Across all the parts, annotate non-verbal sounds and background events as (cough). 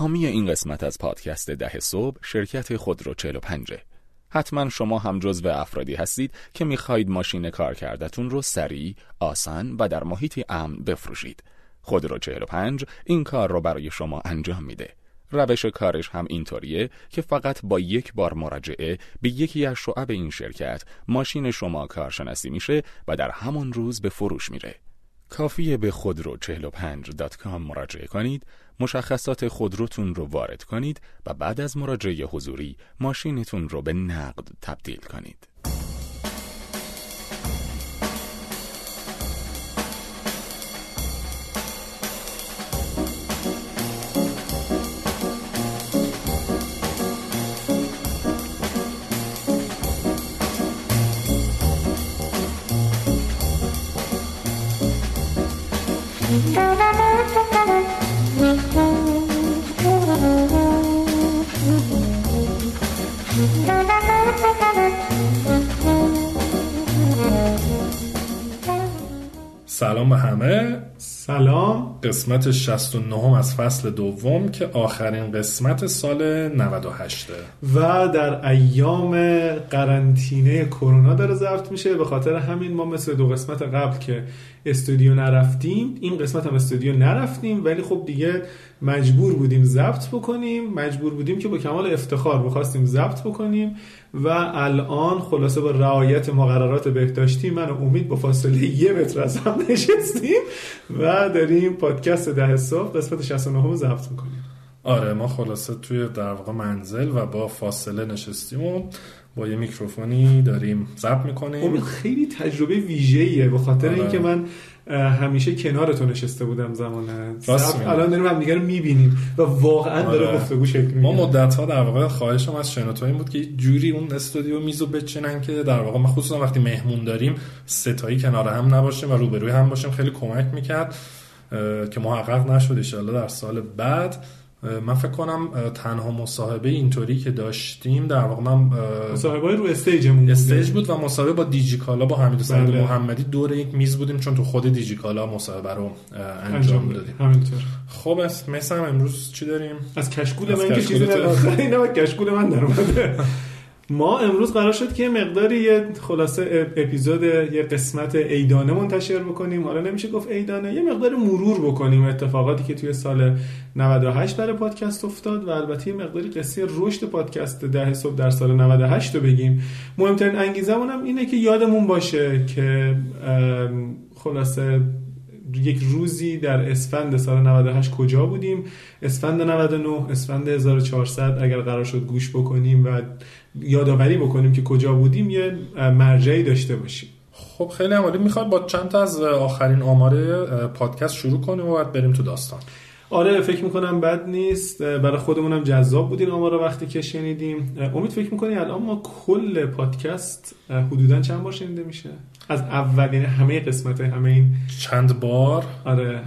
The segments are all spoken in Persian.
حامی این قسمت از پادکست ده صبح شرکت خودرو 45 حتما شما هم جزو افرادی هستید که می‌خواهید ماشین کار کردتون رو سریع، آسان و در محیطی امن بفروشید. خودرو 45 این کار رو برای شما انجام میده. روش کارش هم اینطوریه که فقط با یک بار مراجعه به یکی از شعب این شرکت ماشین شما کارشناسی میشه و در همان روز به فروش میره. کافیه به خودرو 45.com مراجعه کنید، مشخصات خودروتون رو وارد کنید و بعد از مراجعه حضوری ماشینتون رو به نقد تبدیل کنید. سلام به همه. سلام. قسمت 69 از فصل دوم که آخرین قسمت سال 98 و در ایام قرنطینه کرونا داره ضبط میشه. به خاطر همین ما مثل دو قسمت قبل که استودیو نرفتیم. این قسمت هم استودیو نرفتیم ولی خب دیگه مجبور بودیم ضبط بکنیم. مجبور بودیم که با کمال افتخار بخواستیم ضبط بکنیم. و الان خلاصه با رعایت مقررات بهداشتی من و امید با فاصله یه متر از هم نشستیم و داریم پادکست ده صبح قسمت 69 رو ضبط می‌کنیم. آره ما خلاصه توی در واقع منزل و با فاصله نشستیم و با یه میکروفونی داریم ضبط می‌کنیم امید خیلی تجربه ویژه‌ایه به خاطر آره. اینکه من همیشه کنار تو نشسته بودم زمان. الان داریم هم دیگه رو می‌بینیم و واقعا داره آره. گفتگو شکل ما می‌گیره مدت ها در واقع خواهشم از شنوتو این بود که جوری اون استودیو میزو بچینن که در واقع ما خصوصا وقتی مهمون داریم ستایی کنار هم نباشیم و روبروی هم باشیم خیلی کمک می‌کرد که محقق نشد انشالله در سال بعد من فکر کنم تنها مصاحبه اینطوری که داشتیم در واقع من اه، صاحبای رو استیجمون. استیج بود و مصاحبه با دیجیکالا با حمید سعید بله. محمدی دور یک میز بودیم چون تو خود دیجیکالا مصاحبه رو انجام انجام دادیم. همینطور. خب مثلا امروز چی داریم؟ از کشکول از من که چیزی اینا (laughs) کشکول من در اومده. (laughs) ما امروز قرار شد که مقداری یه خلاصه اپیزود یه قسمت ایدانه منتشر بکنیم. حالا نمیشه گفت ایدانه یه مقدار مرور بکنیم اتفاقاتی که توی سال 98 برای پادکست افتاد و البته یه مقداری قصه رشد پادکست ده صبح در سال 98 رو بگیم. مهمترین انگیزه هم اینه که یادمون باشه که خلاصه یک روزی در اسفند سال 98 کجا بودیم؟ اسفند 99 اسفند 1400 اگر قرار شد گوش بکنیم و یادآوری بکنیم که کجا بودیم یه مرجعی داشته باشیم. خب خیلی عمالی می‌خواد با چند تا از آخرین آماره اه، پادکست شروع کنیم و بعد بریم تو داستان. آره فکر می‌کنم بد نیست. برای خودمونم جذاب بود این آمار رو وقتی که شنیدیم. امید فکر می‌کنی الان ما کل پادکست حدودا چند بار شنیده میشه؟ از اول یعنی همه قسمت همه این چند بار؟ آره.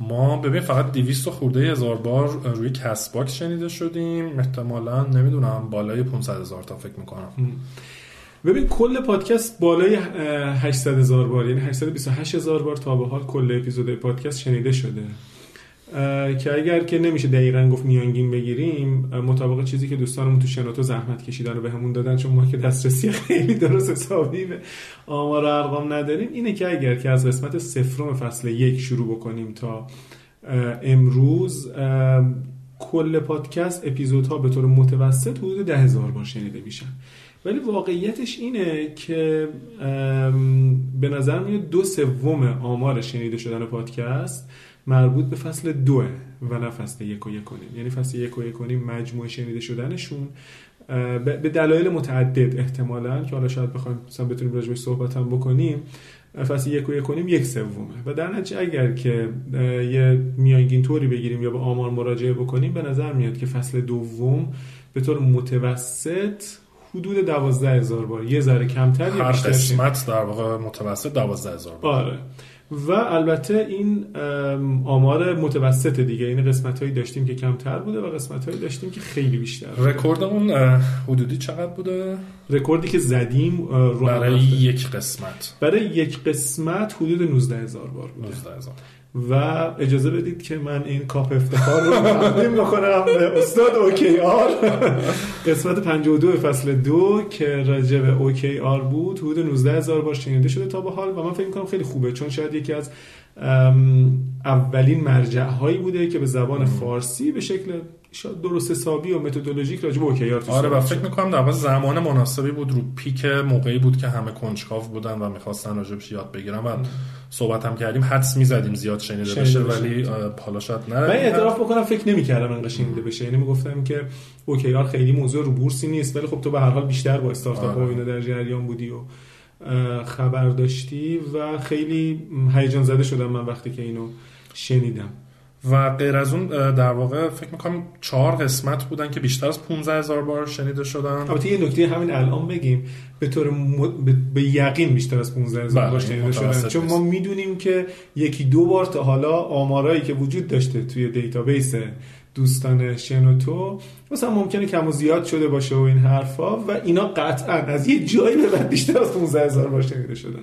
ما ببین فقط 200 خورده هزار بار روی Castbox شنیده شدیم. احتمالا نمی‌دونم بالای 500 هزار تا فکر می‌کنم. ببین کل پادکست بالای اه، 800 هزار بار یعنی 828 هزار بار تا به حال کل اپیزود پادکست شنیده شده. که اگر که نمیشه دقیقا گفت میانگین بگیریم مطابق چیزی که دوستانمون تو شنوتو زحمت کشیدن و بهمون دادن چون ما که دسترسی (laughs) خیلی درست حسابی به آمار و ارقام نداریم اینه که اگر که از قسمت سفرم فصل یک شروع بکنیم تا امروز کل پادکست اپیزودها به طور متوسط حدود ده هزار بار شنیده میشن. ولی واقعیتش اینه که به نظر میاد دو سوم آمار شنیده شدن پادکست مربوط به فصل دوه و نه فصل یک و یک و نیم. یعنی فصل یک و یک و نیم مجموع شنیده شدنشون به دلایل متعدد احتمالا که حالا شاید بخوایم مثلا بتونیم راجبش صحبت هم بکنیم فصل یک و یک و نیم یک سومه و در نتیجه اگر که یه میانگین طوری بگیریم یا به آمار مراجعه بکنیم به نظر میاد که فصل دوم به طور متوسط حدود دوازده هزار بار یه ذره کمتر یا هر. قسمت در واقع متوسط 12 هزار بار آره و البته این آمار متوسط دیگه. این قسمت هایی داشتیم که کمتر بوده و قسمت هایی داشتیم که خیلی بیشتر بوده. رکوردمون اه، حدودی چقدر بوده؟ رکوردی که زدیم برای. یک قسمت. برای یک قسمت حدود 19 هزار بار بوده. 19 هزار. و اجازه بدید که من این کاپ افتخار رو تقدیم بکنم به استاد OKR قسمت 52 فصل دو که راجع به OKR بود حدود 19 هزار بار شنیده شده تا به حال و من فکر می‌کنم خیلی خوبه چون شاید یکی از اولین مرجع هایی بوده که به زبان فارسی به شکل شاید درست حسابی و متدولوژیک راجع به اوکیار آره و فکر می‌کنم در زمان مناسبی بود رو پیک موقعی بود که همه کنجکاو بودن و می‌خواستن راجبش یاد بگیرم و صحبت هم کردیم حدس می‌زدیم زیاد شنیده بشه ولی حالا شاید نه. من اعتراف بکنم فکر نمی‌کردم انقدر شنیده بشه. یعنی می‌گفتم که اوکیار خیلی موضوع رو بورسی نیست ولی خب تو به هر حال بیشتر با استارتاپ آره. و اینا در جریان بودی و خبر داشتی و خیلی هیجان زده شدم من وقتی که اینو شنیدم. و غیر از اون در واقع فکر می‌کنم چهار قسمت بودن که بیشتر از 15 هزار بار شنیده شدن. البته یه نکته همین الان بگیم به طور م... به یقین بیشتر از 15 هزار بار بله، شنیده شدن. چون ما می‌دونیم که یکی دو بار تا حالا آمارایی که وجود داشته توی database دوستان شنوتو مثلا ممکنه کم و زیاد شده باشه و این حرفا و اینا قطعا از یه جایی به بعد بیشتر از 15 هزار بار شنیده شدن.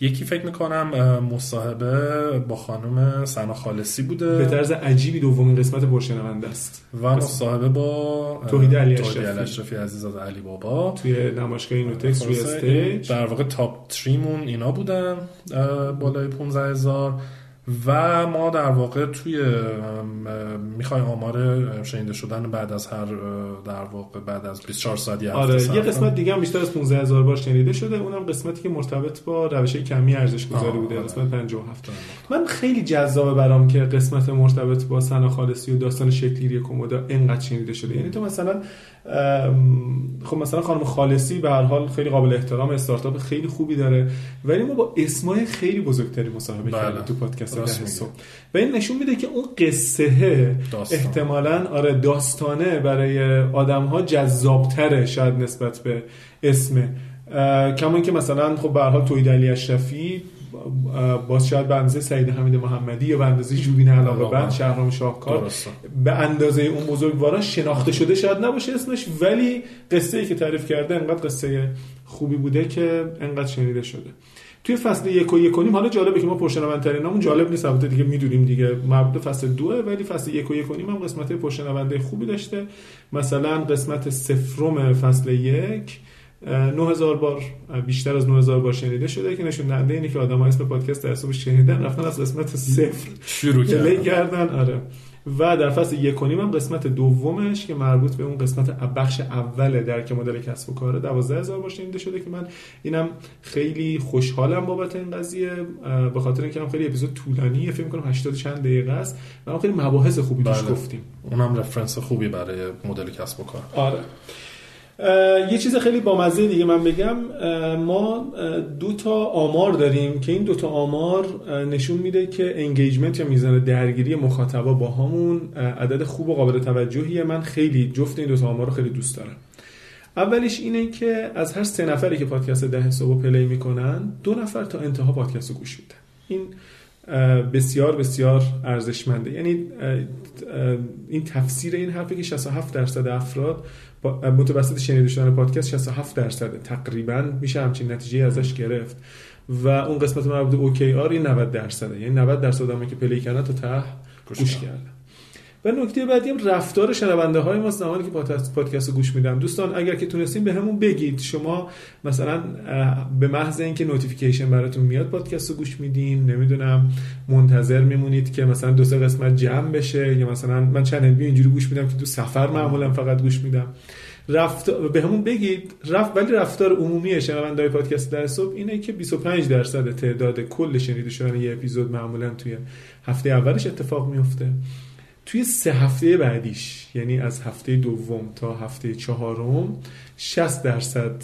یکی فکر می‌کنم مصاحبه با خانم سنا خالصی بوده. به طرز عجیبی دومین قسمت پرشنونده است. و مصاحبه با توحید علی اشرفی. عزیز از علی بابا. توی نمایشگاه Inotex روی stage. در واقع top three مون اینا بودن بالای 15 هزار. و ما در واقع توی می‌خوای آمار شنیده شدن بعد از هر در واقع بعد از 24 ساعت یه آره یه قسمت دیگه هم بیشتر از 15 هزار بار شنیده شده اونم قسمتی که مرتبط با روش کمی ارزش گذاری بوده آره. قسمت 57 من خیلی جذابه برام که قسمت مرتبط با سنا خالصی و داستان شکلی کومودا اینقدر شنیده شده یعنی تو مثلا خب مثلا خانم خالصی به هر حال خیلی قابل احترام استارتاپ خیلی خوبی داره ولی ما با اسمای خیلی بزرگتری مصاحبه بله. کردیم تو پادکست ده و این نشون میده که اون قصه احتمالا آره داستانه برای آدم ها جذابتره شاید نسبت به اسم. کما که مثلا خب به حال توید علی اشرفی باز شاید به اندازه سعید حمید محمدی یا به اندازه جوبین علاقه بند شهرام شاهکار به اندازه اون بزرگوارا شناخته شده شاید نباشه اسمش ولی قصه ای که تعریف کرده انقدر قصه خوبی بوده که انقدر شنیده شده. توی فصل یک و یک کنیم حالا جالبه که ما پرشنوندترینامون جالب نیست البته دیگه می‌دونیم دیگه مربوط فصل دوه ولی فصل یک و یک کنیم هم قسمت پرشنونده خوبی داشته. مثلا قسمت سفرم فصل یک 9000 بار بیشتر از 9000 بار شنیده شده که نشون دهنده اینه که آدم‌ها اسم پادکست در حساب شنیدن رفتن از قسمت صفر شروع کردن. آره. و در فصل یک هم قسمت دومش که مربوط به اون قسمت بخش اوله درک مدل کسب و کاره 12000 بار شنیده شده که من اینم خیلی خوشحالم بابت این قضیه به خاطر اینکه هم خیلی اپیزود طولانیه فکر کنم 80 چند دقیقه است و خیلی مباحث خوبی بله. گفتیم. اونم reference خوبی برای مدل کسب و کار. آره. یه چیز خیلی بامزه دیگه من بگم. ما دو تا آمار داریم که این دو تا آمار نشون میده که engagement یا میزان درگیری مخاطبا باهامون عدد خوب و قابل توجهیه. من خیلی جفت این دو تا آمار رو خیلی دوست دارم. اولیش اینه که از هر سه نفری که پادکست ده صبح play می‌کنن دو نفر تا انتها پادکست رو گوش میدن. این بسیار بسیار ارزشمنده. یعنی این تفسیر این حرفی که 67 درصد افراد متوسط شنیده شدن پادکست 67 درصد تقریبا میشه همچین نتیجه ازش گرفت. و اون قسمت مربوط OKR این 90 درصده. یعنی 90 درصد آدمایی که play کردن تا ته گوش کردن. و نکته بعدی هم رفتار شنونده های ما زمانی که پادکست رو گوش میدن. دوستان اگر که تونستین بهمون بگید. شما مثلا به محض اینکه notification براتون میاد پادکست گوش میدین. نمی‌دونم منتظر میمونید که مثلا دو سه قسمت جمع بشه یا مثلا من چند اینجوری گوش میدم که تو سفر معمولا فقط گوش میدم. رفت بهمون بگید. رفت ولی رفتار عمومی شنوندای پادکست ده صبح اینه که 25 درصد تعداد کل شنیده شدن یه اپیزود معمولا توی هفته اولش اتفاق میفته توی سه هفته بعدیش یعنی از هفته دوم تا هفته چهارم 60 درصد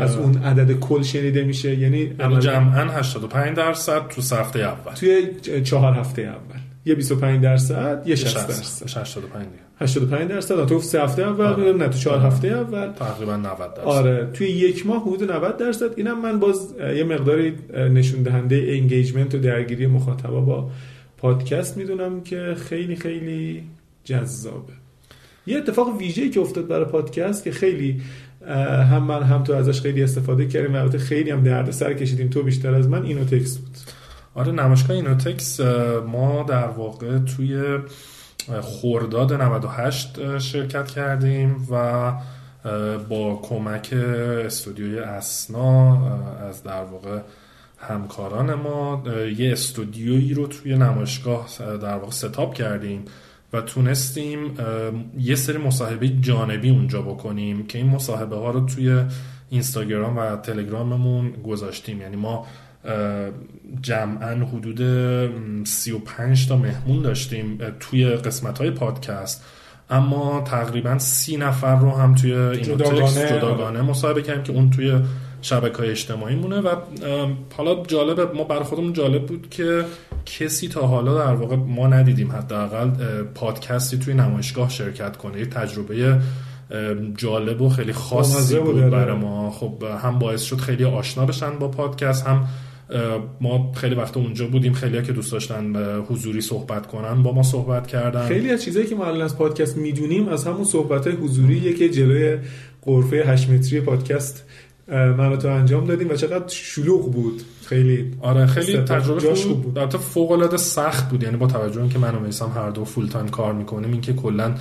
از اون عدد کل شنیده میشه. یعنی جمعا 85 درصد تو هفته اول. توی چهار هفته اول. یه 25 درصد یه 60 درصد. 85 85 درصد. تو سه هفته اول آره. نه تو چهار هفته اول. تقریبا 90 درصد. آره. توی یک ماه حدود 90 درصد. اینم من باز یه مقداری نشون دهنده انگیجمنت و درگیری مخاطبا با پادکست می‌دونم که خیلی خیلی جذابه. یه اتفاق ویژه‌ای که افتاد برای پادکست که خیلی هم من هم تو ازش خیلی استفاده کردیم و خیلی هم درد سر کشیدیم. تو بیشتر از من اینو تکست بود. آره نمایشگاه اینوتکس ما در واقع توی خورداد 98 شرکت کردیم و با کمک استودیوی اسنا از در واقع همکاران ما یه استودیویی رو توی نمایشگاه در واقع ستاپ کردیم و تونستیم یه سری مصاحبه جانبی اونجا بکنیم که این مصاحبه ها رو توی اینستاگرام و تلگراممون گذاشتیم. یعنی ما جمعا حدود 35 تا مهمون داشتیم توی قسمت های پادکست. اما تقریبا سی نفر رو هم توی این جداگانه, جداگانه مصاحبه کردیم که اون توی شبکه های اجتماعی مونه و حالا جالب ما بر خودمون جالب بود که کسی تا حالا در واقع ما ندیدیم حداقل پادکستی توی نمایشگاه شرکت کنه. یه تجربه جالب و خیلی خاصی بود. برای ما. خب هم باعث شد خیلی آشنا بشن با پادکست هم ما خیلی وقت اونجا بودیم. خیلی که دوست داشتن به حضوری صحبت کنن با ما صحبت کردن. خیلی از چیزایی که ما الان از پادکست می‌دونیم از همون صحبت های حضوری که جلوی قرفه 8 متری پادکست من تو انجام دادیم و چقدر شلوغ بود. خیلی آره خیلی تجربه خوب بود. البته فوق العاده سخت بود. یعنی با توجه اینکه من و میسم هر دو فول تایم کار می‌کنیم اینکه کلا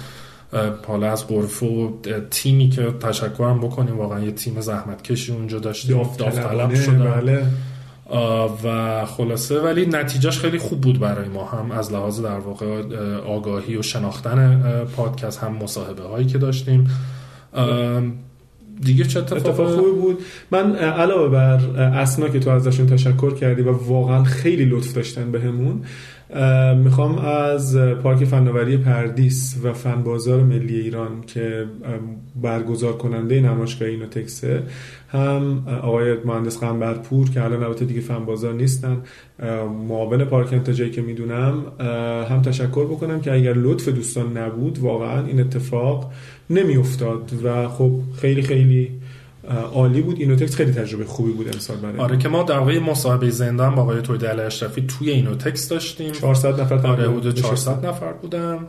حالا از قرف و تیمی که تشکرم بکنیم واقعا یه تیم زحمت کشی اونجا داشتیم. داوطلب شدن. بله. و خلاصه ولی نتیجهش خیلی خوب بود برای ما هم از لحاظ در واقع آگاهی و شناختن پادکست هم مصاحبه هایی که داشتیم. دیگه چه اتفاق, خوبی بود. من علاوه بر اسنا که تو ازشون تشکر کردی و واقعا خیلی لطف داشتن بهمون می‌خوام از پارک فناوری پردیس و فن بازار ملی ایران که برگزار کننده نمایشگاه اینوتکسه هم آقای مهندس قنبرپور که الان البته دیگه فن بازار نیستن معاون پارک انتجایی که می‌دونم هم تشکر بکنم که اگر لطف دوستان نبود واقعا این اتفاق نمیافتاد و خب خیلی خیلی عالی بود. اینوتکس خیلی تجربه خوبی بود امسال برای. آره که ما در واقع مصاحبه زنده با آقای توید اشرفی توی اینوتکس داشتیم. 400 نفر آره حدود 400 نفر بودن.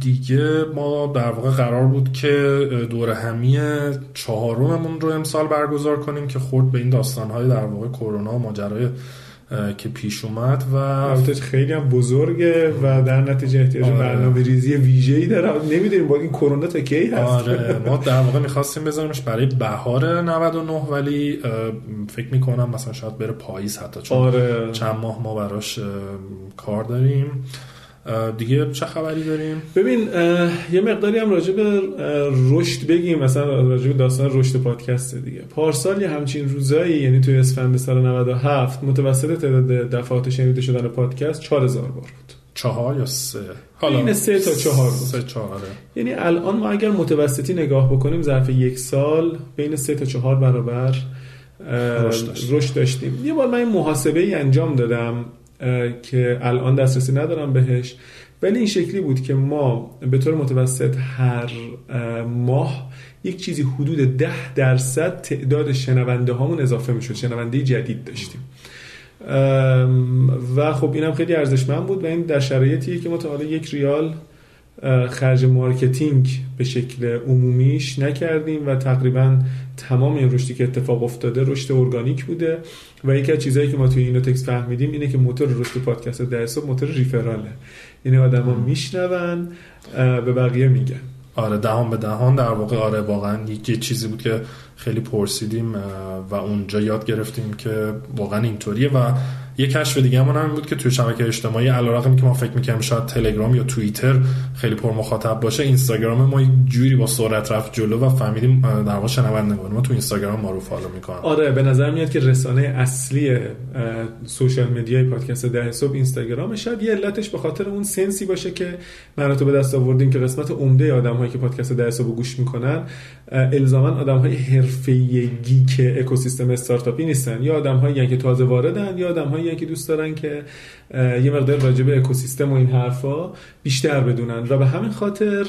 دیگه ما در واقع قرار بود که دور همی چهارممون رو امسال برگزار کنیم که خورد به این داستانهای در واقع کرونا و ماجرای که پیش اومد و خیلی هم بزرگه و در نتیجه احتیاج آره. برنامه ریزی ویژه ای داره نمی‌دونیم با این کرونا تا کی هست آره (laughs) ما در واقع می‌خواستیم بذاریمش برای بهار 99 ولی فکر می‌کنم مثلا شاید بره پاییز حتی چون آره. چند ماه ما براش کار داریم دیگه چه خبری داریم؟ ببین یه مقداری هم راجع به رشد بگیم مثلا راجع به داستان رشد پادکست دیگه. پارسال یه همچین روزایی یعنی توی اسفند سال 97 متوسط تعداد دفعات شنیده شدن پادکست 4000 بار بود. چهار یا سه؟ حالا این سه تا چهار بود. سه چهاره. یعنی الان ما اگر متوسطی نگاه بکنیم ظرف یک سال بین سه تا چهار برابر رشد داشتیم. یه بار من این محاسبه ای انجام دادم. که الان دسترسی ندارم بهش. ولی این شکلی بود که ما به طور متوسط هر ماه یک چیزی حدود ده درصد تعداد شنونده هامون اضافه می‌شد. شنونده جدید داشتیم. و خب اینم خیلی ارزشمند بود و این در شرایطیه که ما تا حالا یک ریال خرج marketing به شکل عمومیش نکردیم و تقریبا تمام این رشدی که اتفاق افتاده رشد ارگانیک بوده. و یکی از چیزهایی که ما توی Inotex فهمیدیم اینه که موتور رشد پادکست ده صبح موتور referral ه یعنی آدما میشنون به بقیه میگن. آره دهان به دهان. در واقع آره واقعا یه چیزی بود که خیلی پرسیدیم و اونجا یاد گرفتیم که واقعا اینطوریه و یه کشف دیگه همون هم بود که توی شبکه اجتماعی علیرغم که ما فکر می‌کنیم شاید تلگرام یا توییتر خیلی پر مخاطب باشه اینستاگرام ما جوری با سرعت رفت جلو و فهمیدیم در واقع شنوندگان ما تو اینستاگرام ما رو follow می‌کنن. آره به نظر میاد که رسانه اصلی social media ی پادکست ده صبح اینستاگرام شاید یه علتش به خاطر اون sense ی باشه که من تو به دست آوردیم که قسمت عمده آدمایی که پادکست ده صبح گوش می‌کنن الزاما آدمهای حرفه‌ای geek اکوسیستم استارتاپی نیستن. یا آدمهایی که تازه واردن یا آدمهایی که دوست دارن که یه مقدار راجع به اکوسیستم و این حرفا بیشتر بدونن. و به همین خاطر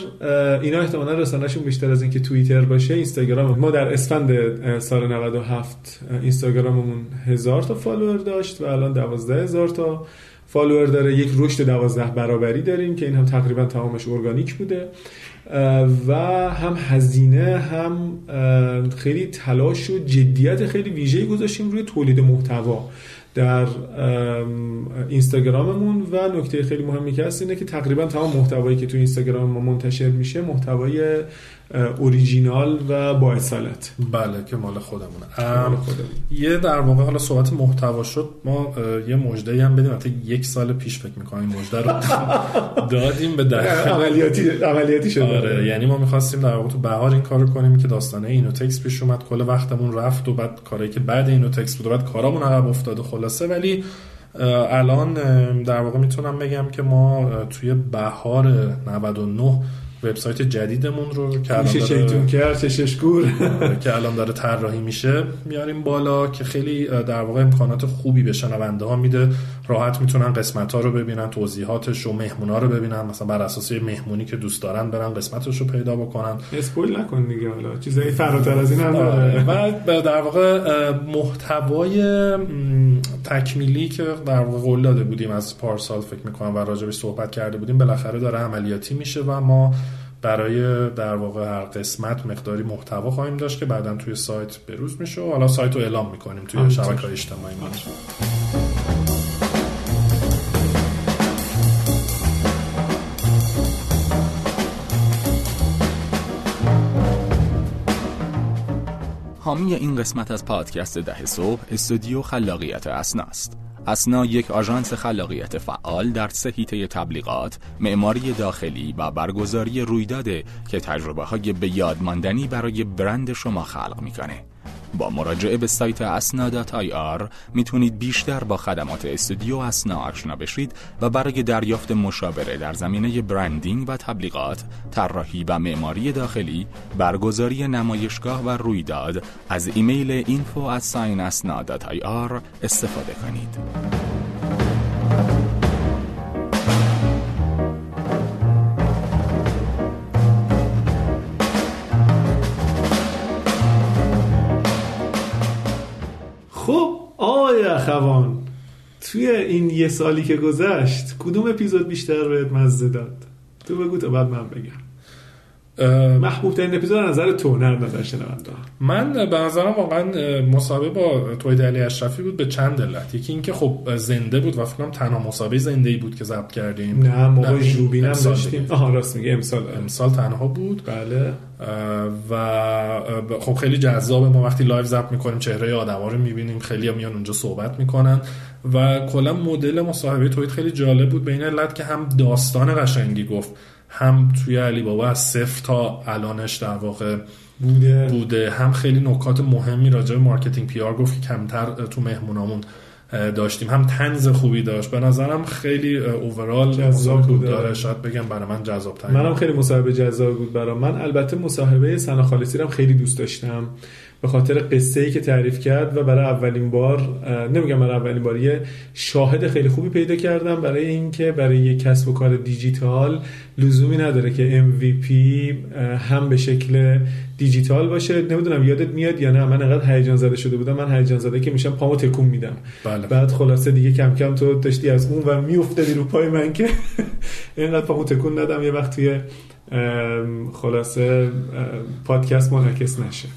اینا احتمالا رسانه‌شون بیشتر از اینکه توییتر باشه اینستاگرام. ما در اسفند سال 97 اینستاگراممون هزار تا follower داشت و الان دوازده هزار تا follower داره. یک رشد دوازده برابری داریم که این هم تقریبا تمامش ارگانیک بوده. و هم هزینه هم خیلی تلاش و جدیت خیلی ویژه‌ای گذاشتیم روی تولید محتوا. در اینستاگراممون و نکته خیلی مهمی که هست اینه که تقریبا تمام محتوایی که تو اینستاگرام ما منتشر میشه محتوای اوریجینال و با اصالت. بله که مال خودمونه. یه در واقع حالا صحبت محتوا شد. ما یه مجده هم بدیم. حتی یک سال پیش فکر می‌کنیم مجده رو (laughs) دادیم به در عملیاتی عملیاتی شده. آره یعنی ما می‌خواستیم در واقع تو بهار این کارو کنیم که داستانه اینوتکس پیش اومد. کل وقتمون رفت و بعد کاری که بعد اینوتکس بود و بعد کارامون عقب افتاد خلاصه. ولی الان در واقع می‌تونم بگم که ما توی بهار 99 وبسایت جدیدمون رو که الان داره کرد چشش گور که الان داره طراحی میشه. میاریم بالا که خیلی در واقع امکانات خوبی به شنونده ها میده. راحت می‌تونن قسمت ها رو ببینن توضیحاتش و مهمونا رو ببینن. مثلا بر اساس مهمونی که دوست دارن برن قسمتش رو پیدا بکنن. اسپویل نکن دیگه حالا. چیزایی فراتر از این هم آره. و در واقع محتوای تکمیلی که در واقع قول داده بودیم از پارسال فکر می‌کنم و راجبش صحبت کرده بودیم بالاخره داره عملیاتی میشه و ما برای در واقع هر قسمت مقداری محتوا خواهیم داشت که بعدا توی سایت بروز میشه و حالا سایت رو اعلام می‌کنیم توی شبکه اجتماعی. ما حامی این قسمت از پادکست ده صبح استودیو خلاقیت اسناست اسنا یک آژانس خلاقیت فعال در سه تبلیغات، معماری داخلی و برگزاری رویداده که تجربه های به یادماندنی برای برند شما خلق می‌کنه. با مراجعه به سایت اسنا.ir می‌تونید بیشتر با خدمات استودیو اسنا آشنا بشید و برای دریافت مشاوره در زمینه برندینگ و تبلیغات، طراحی و معماری داخلی، برگزاری نمایشگاه و رویداد از ایمیل info استفاده کنید. آقای اخوان توی این یه سالی که گذشت کدوم اپیزود بیشتر بهت مزه داد؟ تو بگو تا بعد من بگم. محبوب ترین اپیزود نظر تو نه نظر شنونده. من به نظرم واقعا مصاحبه با توحید علی اشرفی بود به چند علت. یکی اینکه خب زنده بود و فکر تنها مصاحبه زنده ای بود که ضبط کردیم. نه ما با ژوبین هم داشتیم. آها راست میگه امسال. امسال تنها بود. بله. و خب خیلی جذابه ما وقتی live ضبط می‌کنیم چهره آدما رو می‌بینیم خیلی میان اونجا صحبت می‌کنن و کلا مدل مصاحبه توحید خیلی جالب بود. به این علت که هم داستان قشنگی گفت هم توی علی بابا از صفر تا الانش در واقع بوده. بوده هم خیلی نکات مهمی راجع به marketing PR گفت که کمتر تو مهمونامون داشتیم. هم طنز خوبی داشت. به نظرم خیلی overall جذاب بود داره شاید بگم برای من جذاب ترین منم خیلی مصاحبه جذاب بود برای من. البته مصاحبه سنا خالصی رو خیلی دوست داشتم. به خاطر قصه ای که تعریف کرد و برای اولین بار نمیگم برای اولین بار یه شاهد خیلی خوبی پیدا کردم برای اینکه برای یه کسب و کار دیجیتال لزومی نداره که MVP هم به شکل دیجیتال باشه. نمی‌دونم یادت میاد یا نه من انقدر هیجان زده شده بودم. من هیجان زده که میشم پامو تکون میدم. بله. بعد خلاصه دیگه کم کم تو داشتی از اون و میافتادی رو پای من که (laughs) اینقدر پامو تکون ندم. یه وقت توی خلاصه پادکست منعکس نشه.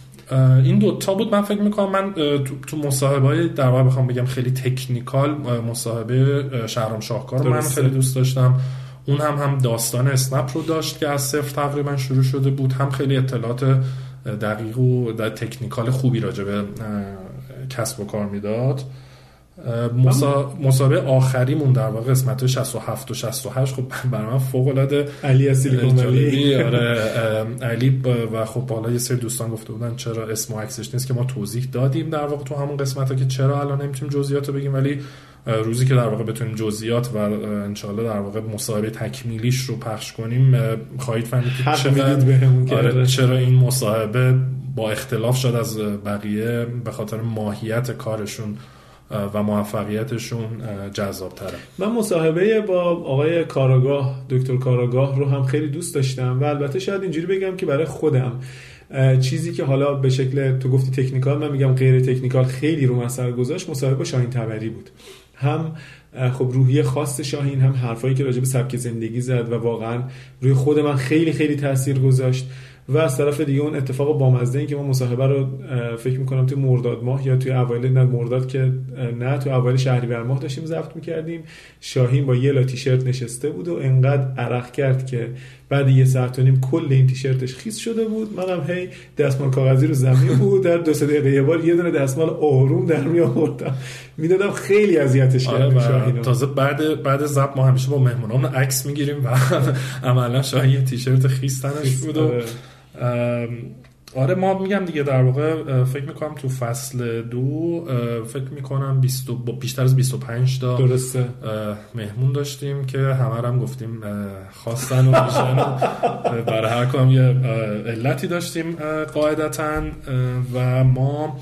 این دوتا بود من فکر می‌کنم من تو, مصاحبه های در واقع بخوام بگم خیلی تکنیکال مصاحبه شهرام شاهکار من خیلی دوست داشتم. اون هم هم داستان اسنپ رو داشت که از صفر تقریبا شروع شده بود. هم خیلی اطلاعات دقیق و تکنیکال خوبی راجع به کسب و کار می‌داد. مسابقه آخریمون در واقع قسمت 67 و 68 خب برای من فوق العاده علی سیلیکون ولی. (laughs) آره علی و خب حالا یه سری دوستان گفته بودن چرا اسم و عکسش نیست که ما توضیح دادیم در واقع تو همون قسمت ها که چرا الان نمی‌تونیم جزئیات رو بگیم. ولی روزی که در واقع بتونیم جزئیات و انشالله در واقع مصاحبه تکمیلیش رو پخش کنیم خواهید فهمید که چرا, آره چرا این مصاحبه با اختلاف شد از بقیه به خاطر ماهیت کارشون. و موفقیتشون جذاب تره من مصاحبه با آقای کاراگاه دکتر کاراگاه رو هم خیلی دوست داشتم و البته شاید اینجوری بگم که برای خودم چیزی که حالا به شکل تو گفتی تکنیکال من میگم غیر تکنیکال خیلی رو مسئله گذاشت مصاحبه شاهین تبری بود. هم خب روحی خاص شاهین هم حرفایی که راجع به سبک زندگی زد و واقعا روی خود من خیلی خیلی تاثیر گذاشت. و از طرف دیگه اون اتفاق بامزه این که ما مصاحبه رو فکر می‌کنم توی مرداد ماه یا توی اوایل نه مرداد که نه توی اوایل شهریور ماه داشتیم ضبط می‌کردیم. شاهین با یه لا تیشرت نشسته بود و انقدر عرق کرد که بعد یه ساعت و نیم کل این تیشرتش خیس شده بود. منم هی دستمال کاغذی رو زمین بود. در دو سه دقیقه یه بار یه دونه دستمال آروم در می آوردم. می‌دادم خیلی اذیتش آره کردم تازه بعد بعد ضبط ما همیشه با مهمونامون عکس می‌گیریم و (laughs) عملا شاهین تیشرت خیس تنش بود و آره. ما میگم دیگه در واقع فکر می‌کنم تو فصل دو فکر می‌کنم 20 بیشتر از 25 تا درسته مهمون داشتیم که همه هم گفتیم خواستن و میشن برای هر کام یه علتی داشتیم قاعدتا و ما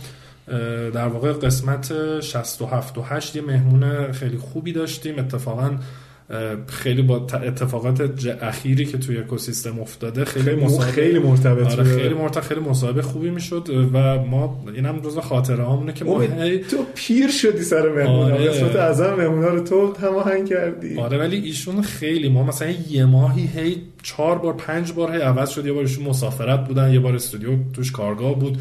در واقع قسمت 67 و 8 یه مهمون خیلی خوبی داشتیم اتفاقا خیلی با اتفاقات اخیری که توی اکوسیستم افتاده خیلی مصاحبه خیلی مرتبط آره خیلی مرتبط خیلی مصاحبه خوبی می‌شد و ما اینم جزء خاطره هامونه که ما تو پیر شدی سر مهمون آره. قسمت اعظم مهمونا رو تو هماهنگ کردی. آره ولی ایشون خیلی ما مثلا یه ماهی هی چهار بار پنج بار هی عوض شد. یه بار ایشون مسافرت بودن یه بار استودیو توش کارگاه بود.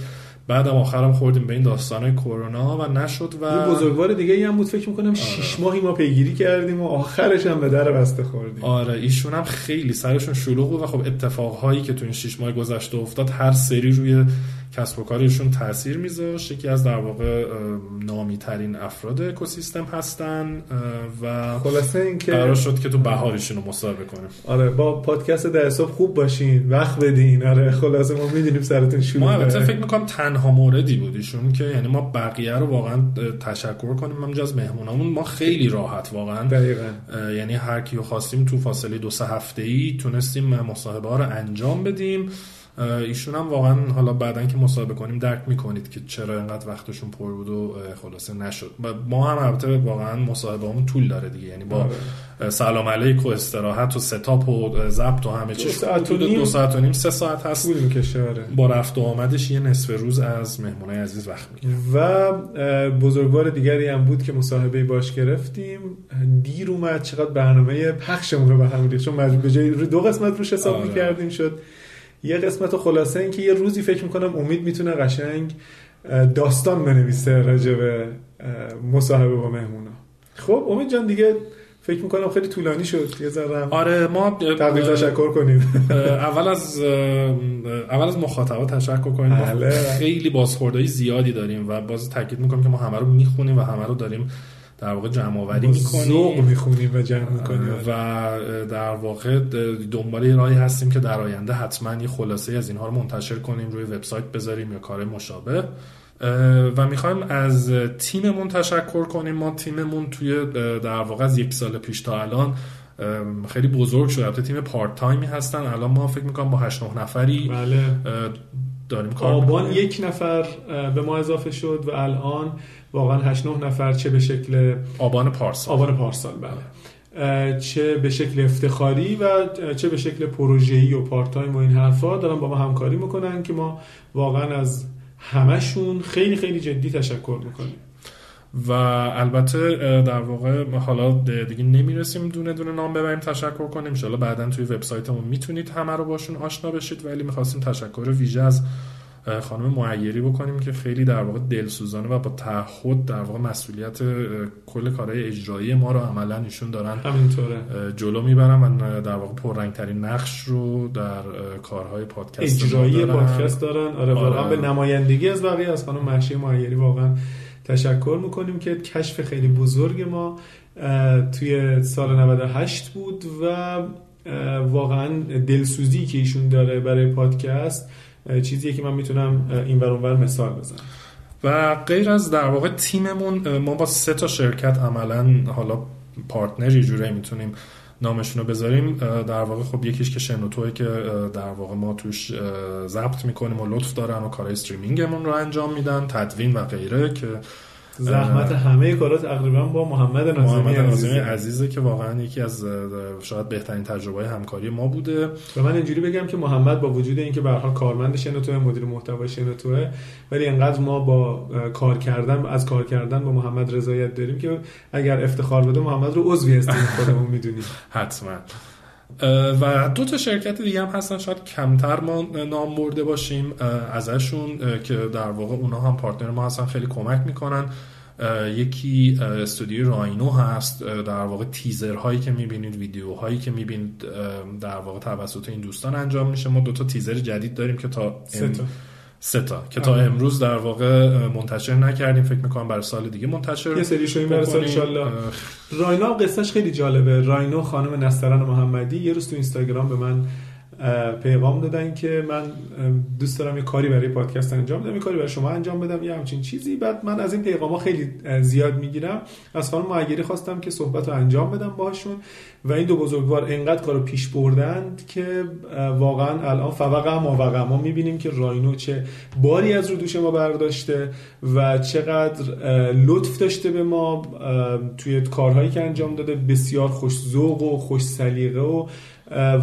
بعدم آخرم خوردیم به این داستانه کرونا و نشد و این بزرگوار دیگه ای هم بود فکر می‌کنم 6 آره. ماهی ما پیگیری کردیم و آخرش هم به در بسته خوردیم آره ایشون هم خیلی سرشون شلوغ بود و خب اتفاقهایی که تو این 6 ماه گذشته افتاد هر سری روی کسب و کارشون تاثیر میذاشت یکی از در واقع نامی ترین افراد اکوسیستم هستن و خلاصه اینکه قرار شد که تو بهارشون رو مصاحبه کنیم. آره با پادکست در صبح خوب باشین وقت بدین. آره خلاصه ما می‌دونیم سرتون شروع ما البته فکر می‌کنم تنها موردی بود ایشون که یعنی ما بقیه رو واقعا تشکر کنیم. من از مهمونامون ما خیلی راحت واقعا. دقیقاً. یعنی هر کیو خواستیم تو فاصله دو سه هفته ای تونستیم مصاحبه ها رو انجام بدیم. ایشون هم واقعا حالا بعدا که مصاحبه کنیم درک می‌کنید که چرا اینقدر وقتشون پر بود و خلاصه نشد. ما هم البته واقعا مصاحبه همون طول داره دیگه. یعنی با آره. سلام علیک و استراحت و ستاپ و ضبط و همه چیز. دو ساعت و نیم. سه ساعت هست. طول می‌کشه آره. با رفت و آمدش یه نصف روز از مهمونای عزیز وقت می‌گیره. و بزرگوار دیگری هم بود که مصاحبه باش گرفتیم. دیر اومد چقدر برنامه پخشمون رو به هم ریخت چون مجبور به جای دو قسمت روش حساب آره. می‌کردیم شد یه قسمت خلاصه این که یه روزی فکر می‌کنم امید می‌تونه قشنگ داستان بنویسه راجع به مصاحبه با مهمونا. خب امید جان دیگه فکر می‌کنم خیلی طولانی شد. یه ذره آره ما تقدیر تشکر کنیم. اول از اول از مخاطبا تشکر کنیم. بله. خیلی بازخوردهای زیادی داریم و باز تاکید می‌کنم که ما همه رو می‌خونیم و همه رو داریم در واقع جمع آوری می‌کنیم می‌خونیم و جمع می‌کنیم و در واقع دنبال یه راهی هستیم که در آینده حتما یه خلاصه از اینها رو منتشر کنیم روی وبسایت بذاریم یا کار مشابه. و می‌خوایم از تیممون تشکر کنیم. ما تیممون توی در واقع از یک سال پیش تا الان خیلی بزرگ شده البته تیم پارت تایمی هستن. الان ما فکر می‌کنم با 8 9 نفری بله. داریم کار آبان یک نفر به ما اضافه شد و الان واقعا 8 9 نفر چه به شکل آبان پارسال. آبان پارسال بله. چه به شکل افتخاری و چه به شکل پروژه‌ای و پارت تایم و این حرفا دارن با ما همکاری می‌کنن که ما واقعا از همشون خیلی خیلی جدی تشکر می‌کنیم. و البته در واقع حالا دیگه نمی‌رسیم دونه دونه نام ببریم تشکر کنیم انشالله بعدا توی وبسایتمون می‌تونید همه رو باشون آشنا بشید ولی می‌خواستیم تشکر ویژه از خانم معیری بکنیم که خیلی در واقع دلسوزانه و با تعهد در واقع مسئولیت کل کارهای اجرایی ما رو عملا ایشون دارن همینطوره جلو می‌برن و در واقع پررنگترین نقش رو در کارهای پادکست اجرایی دارن. پادکست دارن آره واقعا آره. به نمایندگی از بقیه از خانم محشی معیری واقعا تشکر می‌کنیم که کشف خیلی بزرگ ما توی سال 98 بود و واقعا دلسوزی که ایشون داره برای پادکست چیزیه که من می‌تونم این ور مثال بزنم. و غیر از در واقع تیممون ما با سه تا شرکت عملا حالا پارتنر یه جوری می‌تونیم نامشون رو بذاریم در واقع خب یکیش که شنوتوه که در واقع ما توش ضبط می‌کنیم و لطف دارن و کارهای استریمینگمون رو انجام میدن تدوین و غیره که زحمت همه کارا تقریبا با محمد ناظمی محمد ناظمی عزیزه. که واقعا یکی از شاید بهترین تجربه همکاری ما بوده. و من اینجوری بگم که محمد با وجود اینکه به حال کارمند شنوتو مدیر محتوا شنوتو ولی انقدر ما با کار کردن از کار کردن با محمد رضایت داریم که اگر افتخار بده محمد رو عضوی هستیم خودمون می‌دونیم. (laughs) حتما. و دو تا شرکت دیگه هم هستن شاید کمتر ما نام برده باشیم ازشون که در واقع اونا هم پارتنر ما هستن خیلی کمک می‌کنن. یکی استودیو راینو هست در واقع تیزر هایی که می‌بینید ویدیو هایی که می‌بینید در واقع توسط این دوستان انجام میشه. ما دو تا تیزر جدید داریم که تا سه تا. که تا امروز در واقع منتشر نکردیم. فکر می‌کنم برای سال دیگه منتشر یه سری شویم برای سال انشالله. راینا قصهش خیلی جالبه. راینو خانم نسترن محمدی یه روز تو اینستاگرام به من پیغام دادن که من دوست دارم یه کاری برای پادکست انجام بدم یه کاری برای شما انجام بدم یه همچین چیزی. بعد من از این پیغام ها خیلی زیاد می‌گیرم. از خانم معگری خواستم که صحبت رو انجام بدم باشون و این دو بزرگوار انقدر کارو پیش بردند که واقعا الان فوقع ما وقع ما می‌بینیم که راینو چه باری از رو دوش ما برداشته و چقدر لطف داشته به ما توی کارهایی که انجام داده. بسیار خوش ذوق و خوش سلیقه و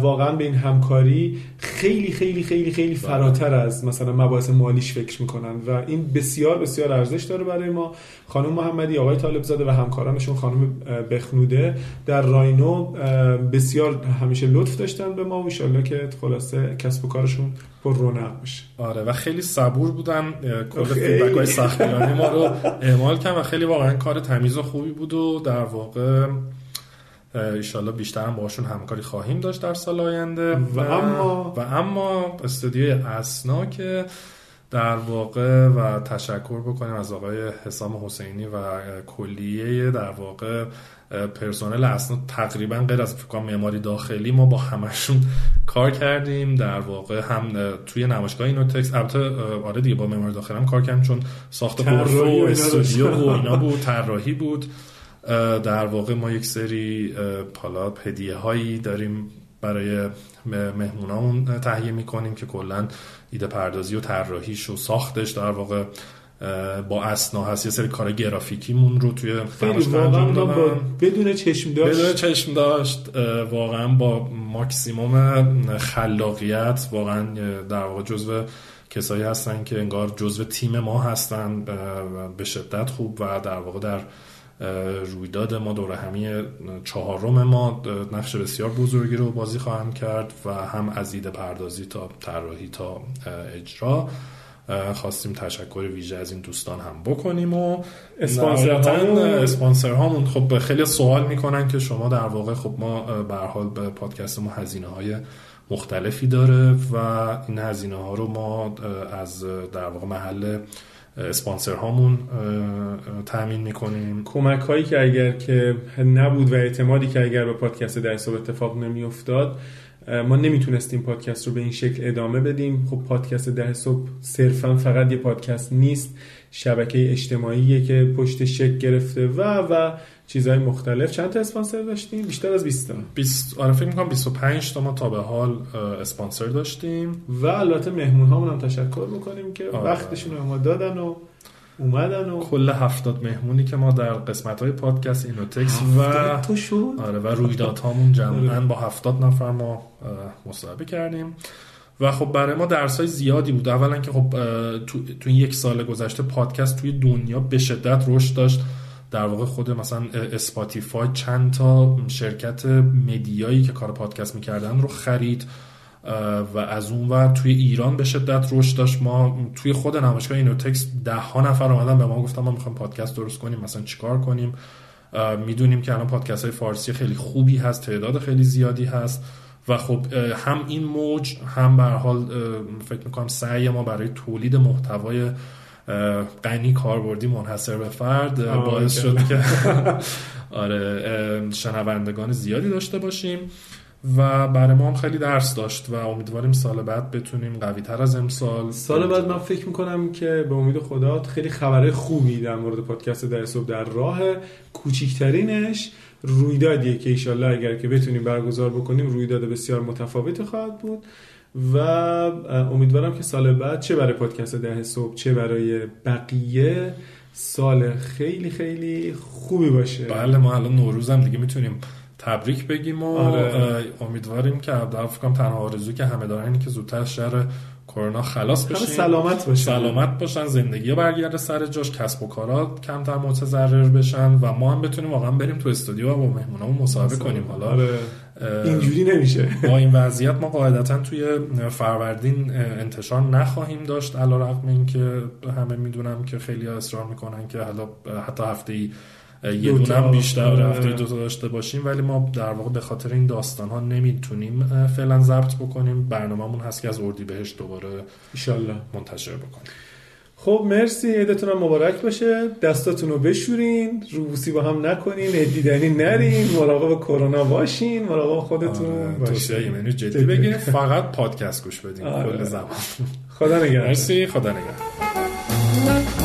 واقعا به این همکاری خیلی خیلی خیلی خیلی فراتر از مثلا مباحث مالیش فکر می‌کنن و این بسیار بسیار ارزش داره برای ما. خانم محمدی آقای طالب زاده و همکارانشون خانم بخنوده در راینو بسیار همیشه لطف داشتن به ما. و ان که خلاصه کسب و کارشون پر رونق بشه. آره و خیلی صبور بودن کل فیدبک های (laughs) سختیانی ما رو اعمال کردن و خیلی واقعا کار تمیز و خوبی بود و در واقع ایشالله بیشتر هم باشون همکاری خواهیم داشت در سال آینده. و, اما و اما استودیوی اسنا که در واقع و تشکر بکنیم از آقای حسام حسینی و کلیه در واقع پرسنل اسنا تقریبا غیر از فکر معماری داخلی ما با همشون کار کردیم. در واقع هم توی نمایشگاه اینوتکس البته آره دیگه با معماری داخلی هم کار کردیم چون ساخت غرفه و استودیو و اینا بود طراحی بود. در واقع ما یک سری پالا هدیه هایی داریم برای مهمونامون تهیه می‌کنیم که کلا ایده پردازی و طراحیش و ساختش در واقع با اسنا هست. یه سری کار گرافیکیمون رو توی انجام با بدون چشم داشت. بدون چشم داشت. واقعا با ماکسیموم خلاقیت واقعا در واقع جزو کسایی هستن که انگار جزو تیم ما هستن به شدت خوب و در واقع در رویداد ما دور همی چهارم ما نقش بسیار بزرگی رو بازی خواهم کرد و هم از ایده پردازی تا طراحی تا اجرا. خواستیم تشکر ویژه از این دوستان هم بکنیم و اسپانسر هامون خب خیلی سوال می‌کنن که شما در واقع خب ما به حال به پادکست ما هزینه های مختلفی داره و این هزینه ها رو ما از در واقع محل اسپانسر هامون تامین می‌کنیم. کمک هایی که اگر که نبود و اعتمادی که اگر به پادکست در حساب اتفاق نمیافتاد ما نمی‌تونستیم پادکست رو به این شکل ادامه بدیم. خب پادکست ده صبح صرفا فقط یه پادکست نیست. شبکه اجتماعیه که پشت شکل گرفته و و چیزهای مختلف. چند تا اسپانسر داشتیم؟ بیشتر از 20 تا. 20 آره فکر می‌کنم 25 تا ما تا به حال اسپانسر داشتیم. و البته مهمون هامون هم تشکر می‌کنیم که آره. وقتشون رو ما دادن و اومدن و کل هفتاد مهمونی که ما در قسمت های پادکست اینوتکس و آره و رویدادهامون جمعا آره. با هفتاد نفر ما مصاحبه کردیم. و خب برای ما درس های زیادی بود. اولا که خب تو, تو این یک سال گذشته پادکست توی دنیا به شدت رشد داشت. در واقع خود مثلا اسپاتیفای چند تا شرکت مدیایی که کار پادکست می‌کردن رو خرید و از اون و توی ایران به شدت رشد داشت. ما توی خود نمایشگاه اینوتکس ده ها نفر اومدن به ما گفتن ما می‌خوایم پادکست درست کنیم مثلا چیکار کنیم. می‌دونیم که الان پادکست های فارسی خیلی خوبی هست تعداد خیلی زیادی هست. و خب هم این موج هم به حال فکر می‌کنم سعی ما برای تولید محتوای غنی کاربردی منحصر به فرد باعث شد که (laughs) آره شنوندگان زیادی داشته باشیم و برای ما هم خیلی درس داشت و امیدواریم سال بعد بتونیم قوی تر از امسال سال بعد من فکر می‌کنم که به امید خدا خیلی خبره خوبی در مورد پادکست در صبح در راه کوچیکترینش رویدادیه که ایشالله اگر که بتونیم برگزار بکنیم رویداد بسیار متفاوت خواهد بود. و امیدوارم که سال بعد چه برای پادکست ده صبح چه برای بقیه سال خیلی خیلی خوبی باشه. بله ما الان نوروز هم دیگه می‌تونیم تبریک بگیم و آره. امیدواریم که در فکرم تنها آرزو که همه دارن که زودتر شهر کرونا خلاص بشیم. سلامت باشن. سلامت باشن زندگی برگرده سر جاش کسب و کارات کمتر متضرر بشن و ما هم بتونیم واقعا بریم تو استودیو و با مهمونامون مصاحبه. کنیم حالا. آره. اینجوری نمیشه. با این وضعیت ما قاعدتا توی فروردین انتشار نخواهیم داشت علا رقم این که همه می‌دونم که خیلی اصرار می‌کنن که حالا حتی هفته ای یه دونم بیشتر آره. هفته دو تا داشته باشیم ولی ما در واقع به خاطر این داستان ها نمی‌تونیم فعلا ضبط بکنیم. برنامهمون هست که از اردی بهش دوباره منتشر بکنیم. خب مرسی. عیدتون هم مبارک باشه. دستاتون رو بشورین. روبوسی با هم نکنین. دیدنی نرین. مراقب کرونا باشین. مراقب خودتون آره، باشین. منو جدی بگیریم فقط پادکست گوش بدیم آره. کل زمان. خدا نگهدار. مرسی. خدا نگهدار.